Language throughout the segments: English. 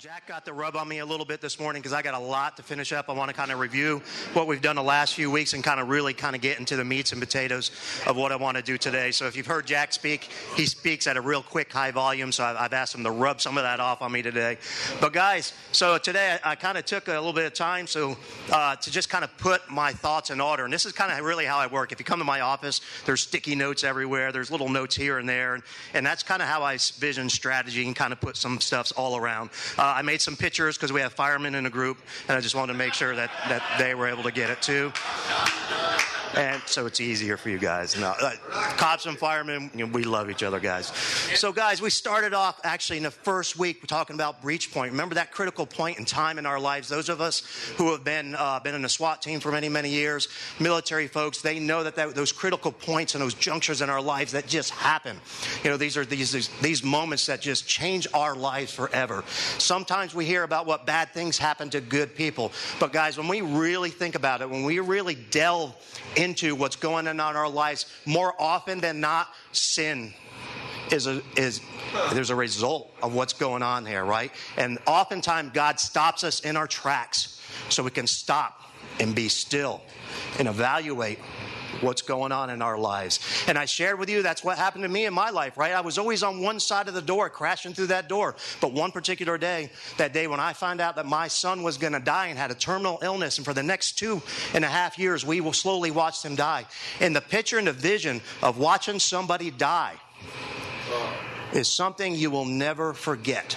Jack got the rub on me a little bit this morning because I got a lot to finish up. I want to kind of review what we've done the last few weeks and kind of really kind of get into the meats and potatoes of what I want to do today. So if you've heard Jack speak, he speaks at a real quick, high volume. So I've asked him to rub some of that off on me today. But guys, so today I, kind of took a little bit of time so uh, to just kind of put my thoughts in order. And this is kind of really how I work. If you come to my office, there's sticky notes everywhere. There's little notes here and there, and, and that's kind of how I vision strategy and kind of put some stuffs all around. Uh, Uh, I made some pictures because we have firemen in a group, and I just wanted to make sure that, that they were able to get it too. And so it's easier for you guys. No, uh, cops and firemen, you know, we love each other, guys. So, guys, we started off actually in the first week talking about breach point. Remember that critical point in time in our lives? Those of us who have been uh, been in a SWAT team for many, many years, military folks, they know that, that those critical points and those junctures in our lives that just happen. You know, these are these, these these moments that just change our lives forever. Sometimes we hear about what bad things happen to good people, but guys, when we really think about it, when we really delve into what's going on in our lives, more often than not, sin is a, is there's a result of what's going on here, right? And oftentimes God stops us in our tracks so we can stop and be still and evaluate what's going on in our lives. And I shared with you that's what happened to me in my life, right? I was always on one side of the door, crashing through that door. But one particular day, that day when I found out that my son was going to die and had a terminal illness, and for the next two and a half years, we will slowly watch him die. And the picture and the vision of watching somebody die is something you will never forget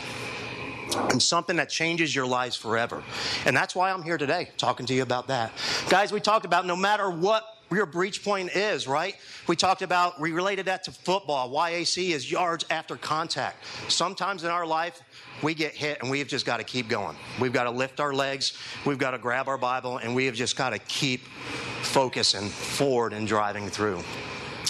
and something that changes your lives forever. And that's why I'm here today talking to you about that. Guys, we talked about no matter what your breach point is, right? We talked about, we related that to football. YAC is yards after contact. Sometimes in our life, we get hit and we've just got to keep going. We've got to lift our legs, we've got to grab our Bible, and we have just got to keep focusing forward and driving through.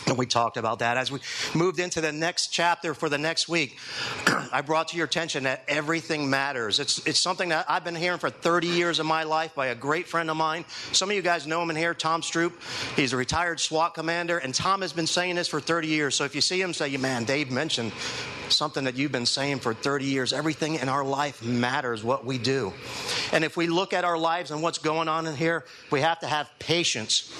And we talked about that. As we moved into the next chapter for the next week, I brought to your attention that everything matters. It's, it's something that I've been hearing for 30 years of my life by a great friend of mine. Some of you guys know him in here, Tom Stroop. He's a retired SWAT commander, and Tom has been saying this for 30 years. So if you see him, say, man, Dave mentioned something that you've been saying for 30 years. Everything in our life matters, what we do. And if we look at our lives and what's going on in here, we have to have patience,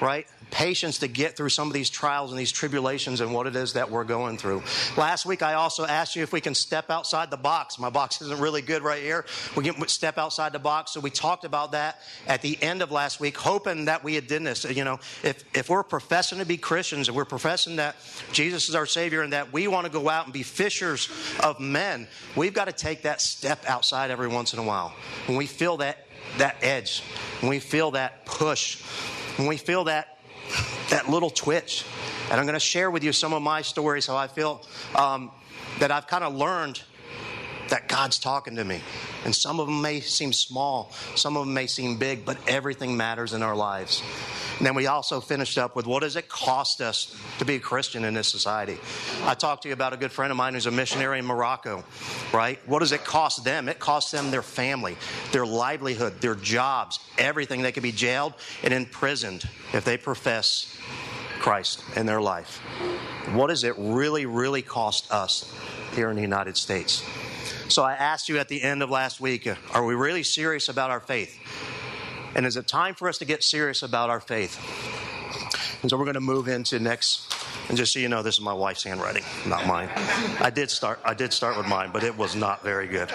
right? Patience to get through some of these trials and these tribulations and what it is that we're going through. Last week, I also asked you if we can step outside the box. My box isn't really good right here. We can step outside the box. So we talked about that at the end of last week, hoping that we had done this. You know, if, if we're professing to be Christians and we're professing that Jesus is our Savior and that we want to go out and be fishers of men, we've got to take that step outside every once in a while. When we feel that, that edge, when we feel that push, when we feel that that little twitch. And I'm going to share with you some of my stories, how I feel um, that I've kind of learned that God's talking to me. And some of them may seem small, some of them may seem big, but everything matters in our lives. And then we also finished up with what does it cost us to be a Christian in this society? I talked to you about a good friend of mine who's a missionary in Morocco, right? What does it cost them? It costs them their family, their livelihood, their jobs, everything. They could be jailed and imprisoned if they profess Christ in their life. What does it really, really cost us here in the United States? So I asked you at the end of last week uh, are we really serious about our faith? And is it time for us to get serious about our faith? And so we're going to move into next and just so you know, this is my wife's handwriting, not mine. I did start. I did start with mine, but it was not very good.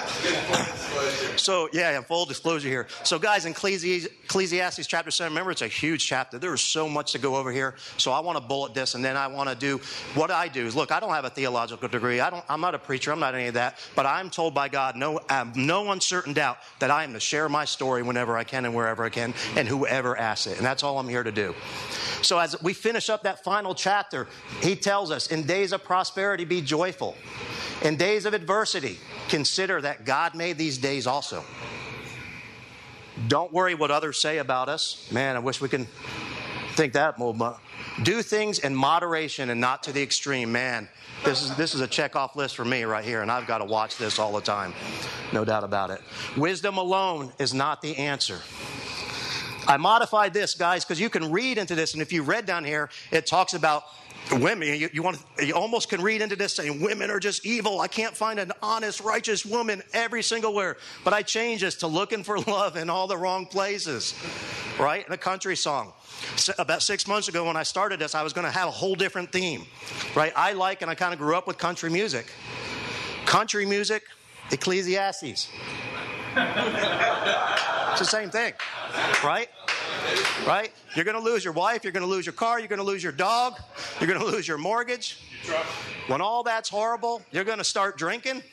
So yeah, full disclosure here. So guys, in Ecclesiastes chapter seven, remember it's a huge chapter. There is so much to go over here. So I want to bullet this, and then I want to do what I do. Is look, I don't have a theological degree. I don't. I'm not a preacher. I'm not any of that. But I'm told by God, no, have no uncertain doubt that I am to share my story whenever I can and wherever I can, and whoever asks it. And that's all I'm here to do. So as we finish up that final chapter, he tells us in days of prosperity, be joyful. In days of adversity, consider that God made these days also. Don't worry what others say about us. Man, I wish we can think that more. Do things in moderation and not to the extreme. Man, this is, this is a check off list for me right here, and I've got to watch this all the time. No doubt about it. Wisdom alone is not the answer. I modified this, guys, because you can read into this, and if you read down here, it talks about women, you, you, want, you almost can read into this saying women are just evil. I can't find an honest, righteous woman every single where. But I change this to looking for love in all the wrong places, right? In a country song. So about six months ago, when I started this, I was going to have a whole different theme, right? I like and I kind of grew up with country music. Country music, Ecclesiastes. it's the same thing, right? Right? You're going to lose your wife, you're going to lose your car, you're going to lose your dog, you're going to lose your mortgage. When all that's horrible, you're going to start drinking.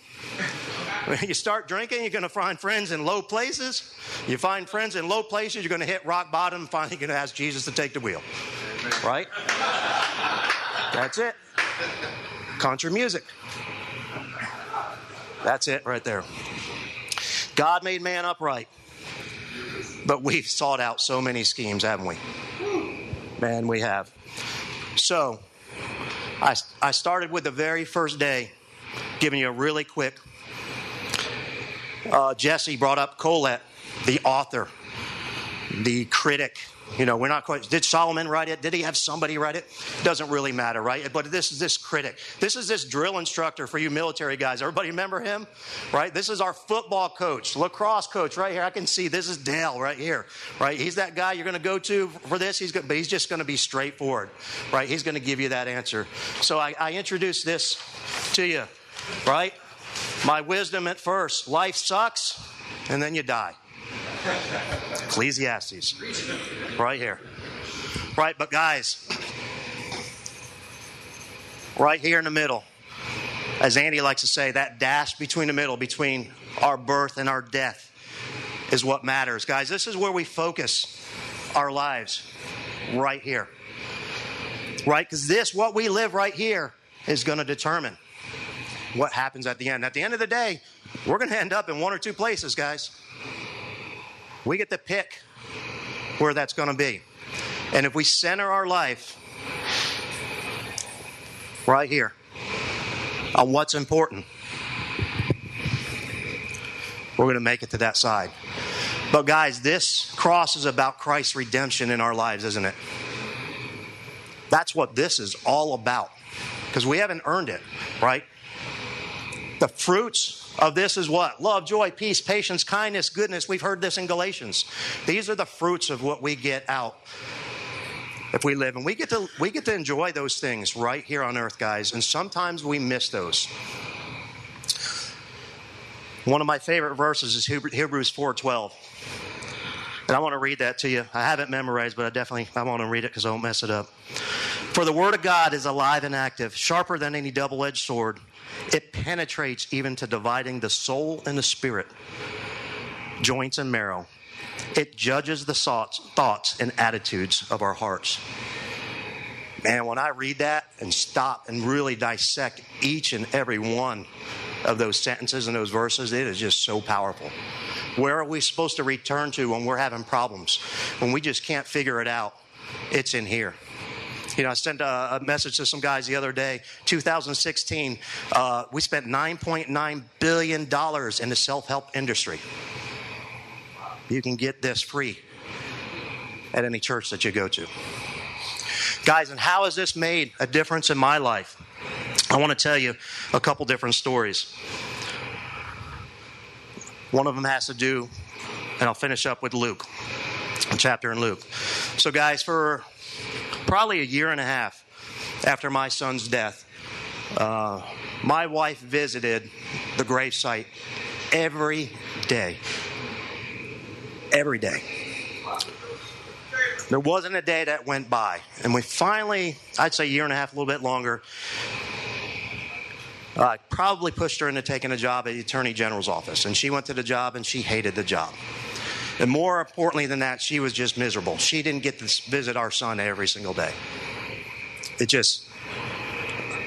When you start drinking, you're going to find friends in low places. You find friends in low places, you're going to hit rock bottom, finally, you're going to ask Jesus to take the wheel. Right? That's it. Country music. That's it right there. God made man upright. But we've sought out so many schemes, haven't we? Man, we have. So, I, I started with the very first day, giving you a really quick. Uh, Jesse brought up Colette, the author, the critic, you know, we're not quite. Did Solomon write it? Did he have somebody write it? Doesn't really matter, right? But this is this critic. This is this drill instructor for you military guys. Everybody remember him, right? This is our football coach, lacrosse coach, right here. I can see this is Dale right here, right? He's that guy you're going to go to for this. He's but he's just going to be straightforward, right? He's going to give you that answer. So I, I introduce this to you, right? My wisdom at first: life sucks, and then you die. Ecclesiastes. Right here. Right, but guys, right here in the middle, as Andy likes to say, that dash between the middle, between our birth and our death, is what matters. Guys, this is where we focus our lives, right here. Right? Because this, what we live right here, is going to determine what happens at the end. At the end of the day, we're going to end up in one or two places, guys. We get to pick where that's going to be. And if we center our life right here on what's important, we're going to make it to that side. But, guys, this cross is about Christ's redemption in our lives, isn't it? That's what this is all about. Because we haven't earned it, right? The fruits of this is what? Love, joy, peace, patience, kindness, goodness. We've heard this in Galatians. These are the fruits of what we get out if we live. And we get to we get to enjoy those things right here on earth, guys. And sometimes we miss those. One of my favorite verses is Hebrews 4:12. And I want to read that to you. I haven't memorized, but I definitely I want to read it because I won't mess it up. For the word of God is alive and active, sharper than any double-edged sword it penetrates even to dividing the soul and the spirit, joints and marrow. It judges the thoughts, and attitudes of our hearts. Man, when I read that and stop and really dissect each and every one of those sentences and those verses, it is just so powerful. Where are we supposed to return to when we're having problems? When we just can't figure it out? It's in here. You know, I sent a, a message to some guys the other day. 2016, uh, we spent 9.9 billion dollars in the self-help industry. You can get this free at any church that you go to. Guys, and how has this made a difference in my life? I want to tell you a couple different stories. One of them has to do, and I'll finish up with Luke, a chapter in Luke. So, guys, for probably a year and a half after my son's death, uh, my wife visited the gravesite every day. Every day. There wasn't a day that went by. And we finally, I'd say a year and a half, a little bit longer, I uh, probably pushed her into taking a job at the Attorney General's office. And she went to the job and she hated the job. And more importantly than that, she was just miserable. She didn't get to visit our son every single day. It just,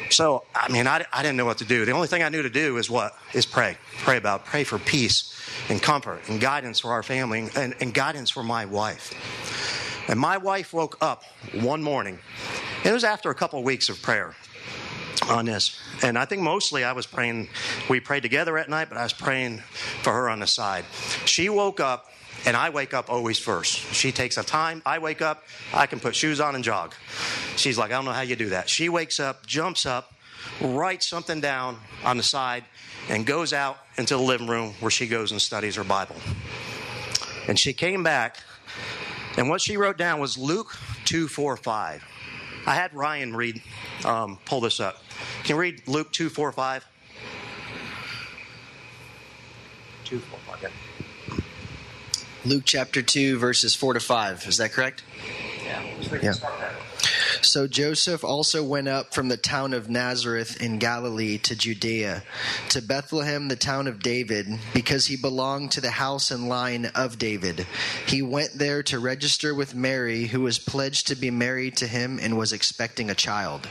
so, I mean, I, I didn't know what to do. The only thing I knew to do is what? Is pray. Pray about, pray for peace and comfort and guidance for our family and, and guidance for my wife. And my wife woke up one morning. It was after a couple of weeks of prayer. on this. And I think mostly I was praying, we prayed together at night, but I was praying for her on the side. She woke up, and I wake up always first. She takes a time, I wake up, I can put shoes on and jog. She's like, I don't know how you do that. She wakes up, jumps up, writes something down on the side, and goes out into the living room where she goes and studies her Bible. And she came back, and what she wrote down was Luke 2 4 5. I had Ryan read, um, pull this up. Can you read Luke 2 4 5? 2 4 5. Yeah. Luke chapter 2, verses 4 to 5. Is that correct? Yeah. Yeah. So Joseph also went up from the town of Nazareth in Galilee to Judea, to Bethlehem, the town of David, because he belonged to the house and line of David. He went there to register with Mary, who was pledged to be married to him and was expecting a child.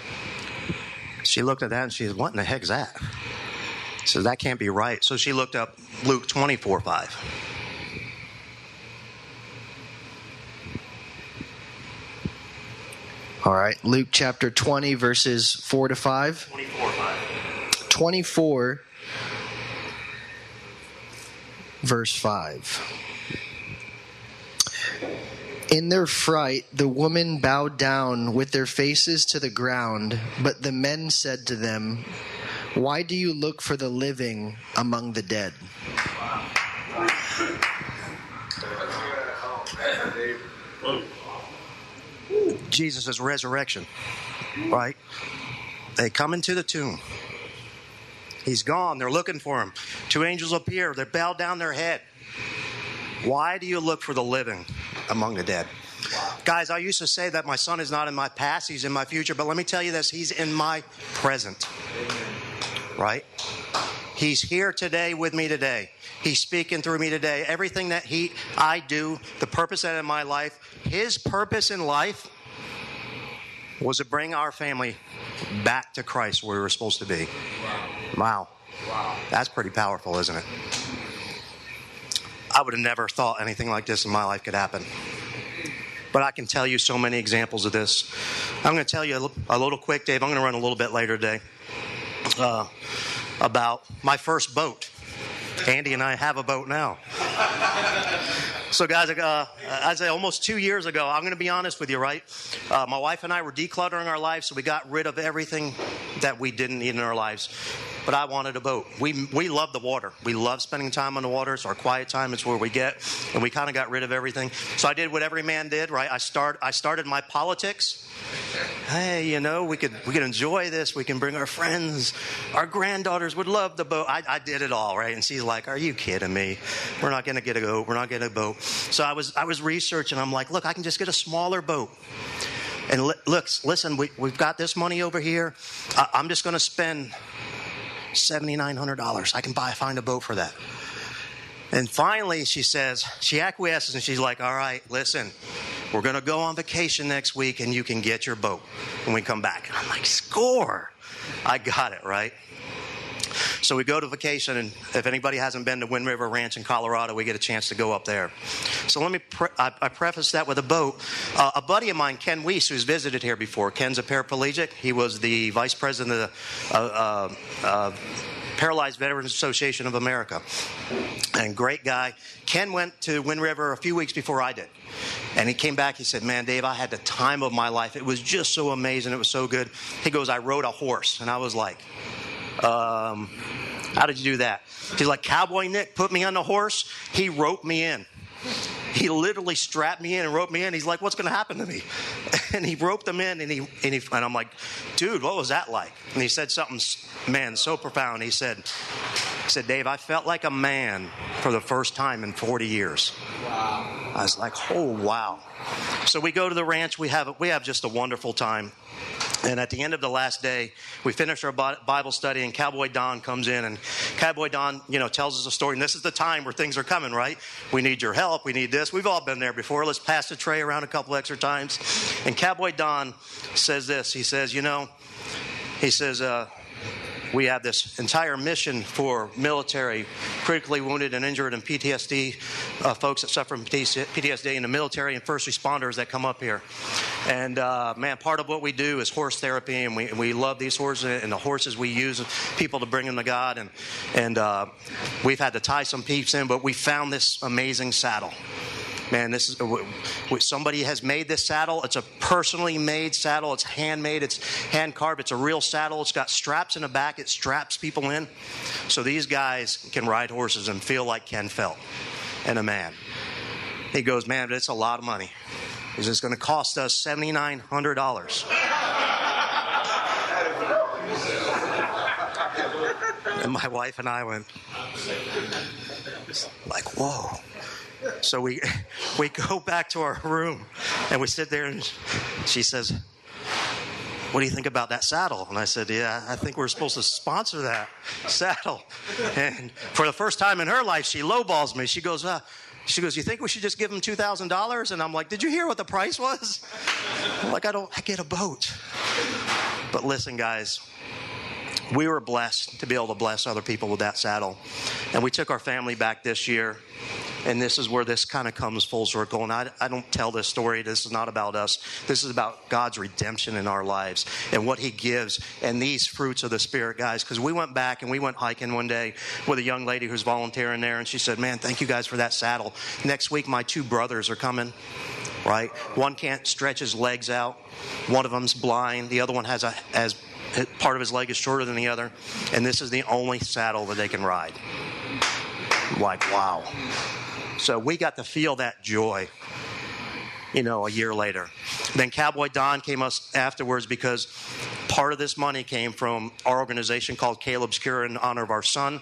She looked at that and she said, What in the heck is that? So that can't be right. So she looked up Luke 24 5. All right, Luke chapter 20, verses 4 to 5. 24 5. 24, verse 5. In their fright, the women bowed down with their faces to the ground, but the men said to them, Why do you look for the living among the dead? Jesus' resurrection, right? They come into the tomb. He's gone. They're looking for him. Two angels appear. They bow down their head. Why do you look for the living among the dead? Guys, I used to say that my son is not in my past, he's in my future, but let me tell you this he's in my present. Right? He's here today with me today. He's speaking through me today. Everything that he I do, the purpose that in my life, his purpose in life was to bring our family back to Christ where we were supposed to be. Wow. Wow. That's pretty powerful, isn't it? I would have never thought anything like this in my life could happen. But I can tell you so many examples of this. I'm going to tell you a little quick, Dave. I'm going to run a little bit later today uh, about my first boat. Andy and I have a boat now. So, guys, uh, I'd say almost two years ago, I'm going to be honest with you, right? Uh, my wife and I were decluttering our lives, so we got rid of everything that we didn't need in our lives. But I wanted a boat. We, we love the water. We love spending time on the water. It's our quiet time. It's where we get. And we kind of got rid of everything. So I did what every man did, right? I, start, I started my politics. Hey, you know, we could, we could enjoy this. We can bring our friends. Our granddaughters would love the boat. I, I did it all, right? And she's like, Are you kidding me? We're not going to get a boat. We're not getting a boat. So I was, I was researching. I'm like, Look, I can just get a smaller boat. And li- look, listen, we, we've got this money over here. I, I'm just going to spend $7,900. I can buy, find a boat for that. And finally, she says, she acquiesces and she's like, All right, listen, we're going to go on vacation next week and you can get your boat when we come back. I'm like, Score. I got it, right? So we go to vacation, and if anybody hasn't been to Wind River Ranch in Colorado, we get a chance to go up there. So let me, pre- I, I, preface that with a boat. Uh, a buddy of mine, Ken Weiss, who's visited here before, Ken's a paraplegic. He was the vice president of the uh, uh, uh Paralyzed Veterans Association of America. And great guy. Ken went to Wind River a few weeks before I did. And he came back, he said, Man, Dave, I had the time of my life. It was just so amazing. It was so good. He goes, I rode a horse. And I was like, um, how did you do that? He's like, Cowboy Nick put me on the horse. He roped me in. He literally strapped me in and roped me in. He's like, "What's going to happen to me?" And he roped him in, and he, and he and I'm like, "Dude, what was that like?" And he said something, man, so profound. He said, "He said, Dave, I felt like a man for the first time in 40 years." Wow. I was like, "Oh wow!" So we go to the ranch. We have we have just a wonderful time. And at the end of the last day, we finish our Bible study, and Cowboy Don comes in, and Cowboy Don, you know, tells us a story. And this is the time where things are coming, right? We need your help. We need this. We've all been there before. Let's pass the tray around a couple extra times. And Cowboy Don says this. He says, you know, he says, uh, we have this entire mission for military, critically wounded and injured, and PTSD uh, folks that suffer from PTSD in the military and first responders that come up here. And uh, man, part of what we do is horse therapy, and we, we love these horses and the horses we use people to bring them to God. And and uh, we've had to tie some peeps in, but we found this amazing saddle. Man, this is uh, somebody has made this saddle. It's a personally made saddle. It's handmade. It's hand carved. It's a real saddle. It's got straps in the back. It straps people in, so these guys can ride horses and feel like Ken felt, and a man. He goes, man, it's a lot of money. Is this going to cost us seventy nine hundred dollars? and my wife and I went like, whoa. So we we go back to our room and we sit there and she says, what do you think about that saddle? And I said, Yeah, I think we're supposed to sponsor that saddle. And for the first time in her life, she lowballs me. She goes, uh, she goes, You think we should just give him $2,000? And I'm like, Did you hear what the price was? I'm like, I don't, I get a boat. But listen, guys, we were blessed to be able to bless other people with that saddle. And we took our family back this year and this is where this kind of comes full circle. And I, I don't tell this story. This is not about us. This is about God's redemption in our lives and what He gives and these fruits of the Spirit, guys. Because we went back and we went hiking one day with a young lady who's volunteering there, and she said, Man, thank you guys for that saddle. Next week, my two brothers are coming right? One can't stretch his legs out. One of them's blind. The other one has a has part of his leg is shorter than the other, and this is the only saddle that they can ride. Like, wow. So we got to feel that joy, you know, a year later. Then Cowboy Don came us afterwards because part of this money came from our organization called Caleb's Cure in honor of our son.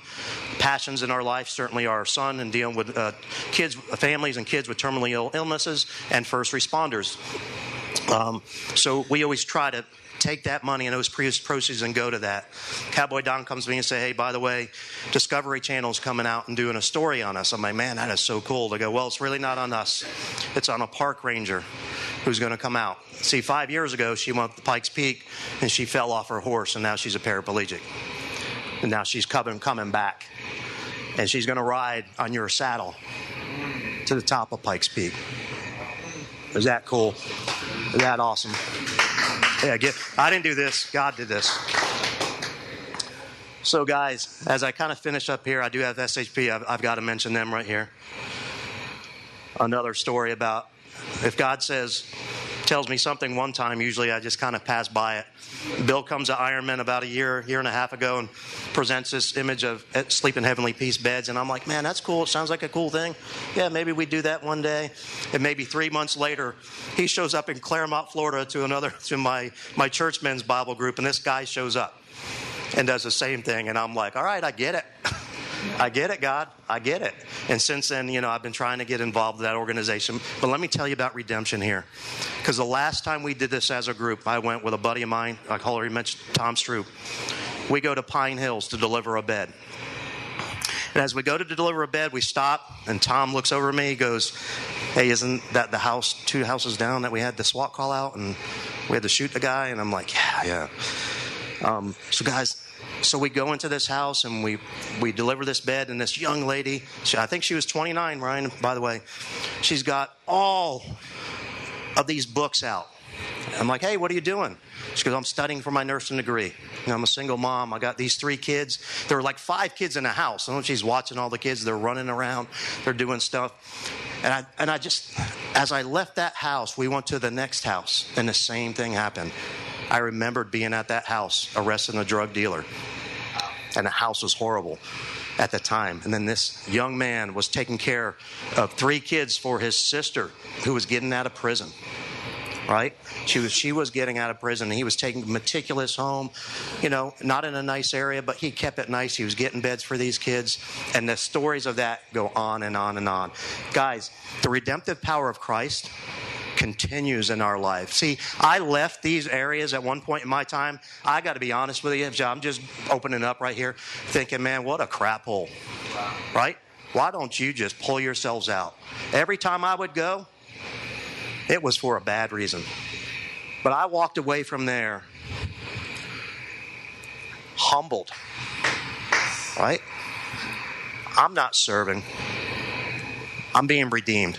Passions in our life certainly are our son and dealing with uh, kids, families, and kids with terminally ill illnesses and first responders. Um, so we always try to take that money and those proceeds and go to that. Cowboy Don comes to me and say, "Hey, by the way, Discovery Channel's coming out and doing a story on us." I'm like, "Man, that is so cool." They go, "Well, it's really not on us. It's on a park ranger who's going to come out." See, five years ago, she went to Pikes Peak and she fell off her horse, and now she's a paraplegic. And now she's coming coming back, and she's going to ride on your saddle to the top of Pikes Peak. Is that cool? Is that awesome? Yeah, get, I didn't do this. God did this. So, guys, as I kind of finish up here, I do have SHP. I've, I've got to mention them right here. Another story about if God says, tells me something one time, usually I just kind of pass by it. Bill comes to Ironman about a year, year and a half ago, and presents this image of eh, sleep in heavenly peace beds, and I'm like, man, that's cool. It sounds like a cool thing. Yeah, maybe we do that one day. And maybe three months later, he shows up in Clermont, Florida, to another to my my church men's Bible group, and this guy shows up and does the same thing, and I'm like, all right, I get it. I get it, God. I get it. And since then, you know, I've been trying to get involved with that organization. But let me tell you about redemption here. Because the last time we did this as a group, I went with a buddy of mine, I already mentioned Tom Stroop. We go to Pine Hills to deliver a bed. And as we go to deliver a bed, we stop, and Tom looks over me. He goes, Hey, isn't that the house two houses down that we had the SWAT call out and we had to shoot the guy? And I'm like, Yeah, yeah. Um, so, guys, so we go into this house and we we deliver this bed, and this young lady, she, I think she was 29, Ryan, by the way, she's got all of these books out. I'm like, hey, what are you doing? She goes, I'm studying for my nursing degree. Know, I'm a single mom. I got these three kids. There were like five kids in the house. And she's watching all the kids. They're running around. They're doing stuff. And I, and I just, as I left that house, we went to the next house, and the same thing happened. I remembered being at that house, arresting a drug dealer and the house was horrible at the time. And then this young man was taking care of three kids for his sister who was getting out of prison. Right? She was she was getting out of prison. and He was taking meticulous home, you know, not in a nice area, but he kept it nice. He was getting beds for these kids, and the stories of that go on and on and on. Guys, the redemptive power of Christ continues in our life. See, I left these areas at one point in my time. I got to be honest with you, I'm just opening up right here, thinking, man, what a crap hole. Right? Why don't you just pull yourselves out? Every time I would go, it was for a bad reason. But I walked away from there humbled. Right? I'm not serving. I'm being redeemed.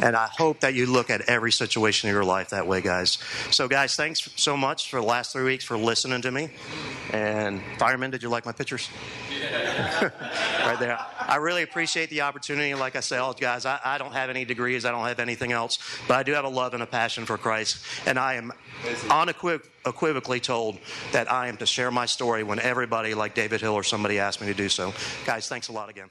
And I hope that you look at every situation in your life that way, guys. So, guys, thanks so much for the last three weeks for listening to me. And, fireman, did you like my pictures? right there. I really appreciate the opportunity. Like I said, guys, I, I don't have any degrees, I don't have anything else, but I do have a love and a passion for Christ. And I am unequivocally told that I am to share my story when everybody, like David Hill or somebody, asks me to do so. Guys, thanks a lot again.